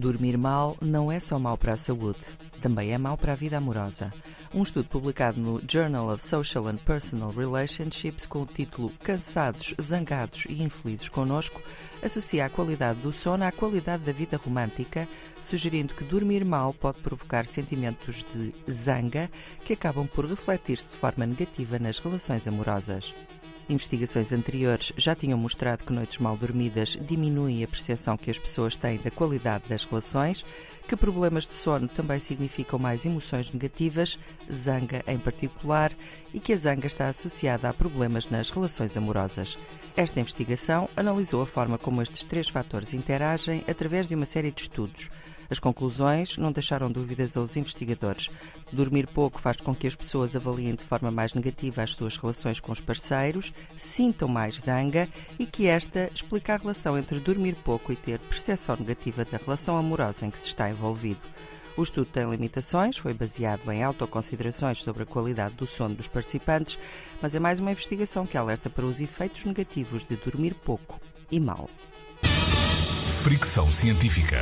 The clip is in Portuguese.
Dormir mal não é só mau para a saúde, também é mau para a vida amorosa. Um estudo publicado no Journal of Social and Personal Relationships com o título Cansados, Zangados e Infelizes Conosco associa a qualidade do sono à qualidade da vida romântica, sugerindo que dormir mal pode provocar sentimentos de zanga que acabam por refletir-se de forma negativa nas relações amorosas. Investigações anteriores já tinham mostrado que noites mal dormidas diminuem a percepção que as pessoas têm da qualidade das relações, que problemas de sono também significam mais emoções negativas, zanga em particular, e que a zanga está associada a problemas nas relações amorosas. Esta investigação analisou a forma como estes três fatores interagem através de uma série de estudos. As conclusões não deixaram dúvidas aos investigadores. Dormir pouco faz com que as pessoas avaliem de forma mais negativa as suas relações com os parceiros, sintam mais zanga e que esta explica a relação entre dormir pouco e ter percepção negativa da relação amorosa em que se está envolvido. O estudo tem limitações, foi baseado em autoconsiderações sobre a qualidade do sono dos participantes, mas é mais uma investigação que alerta para os efeitos negativos de dormir pouco e mal. Fricção Científica.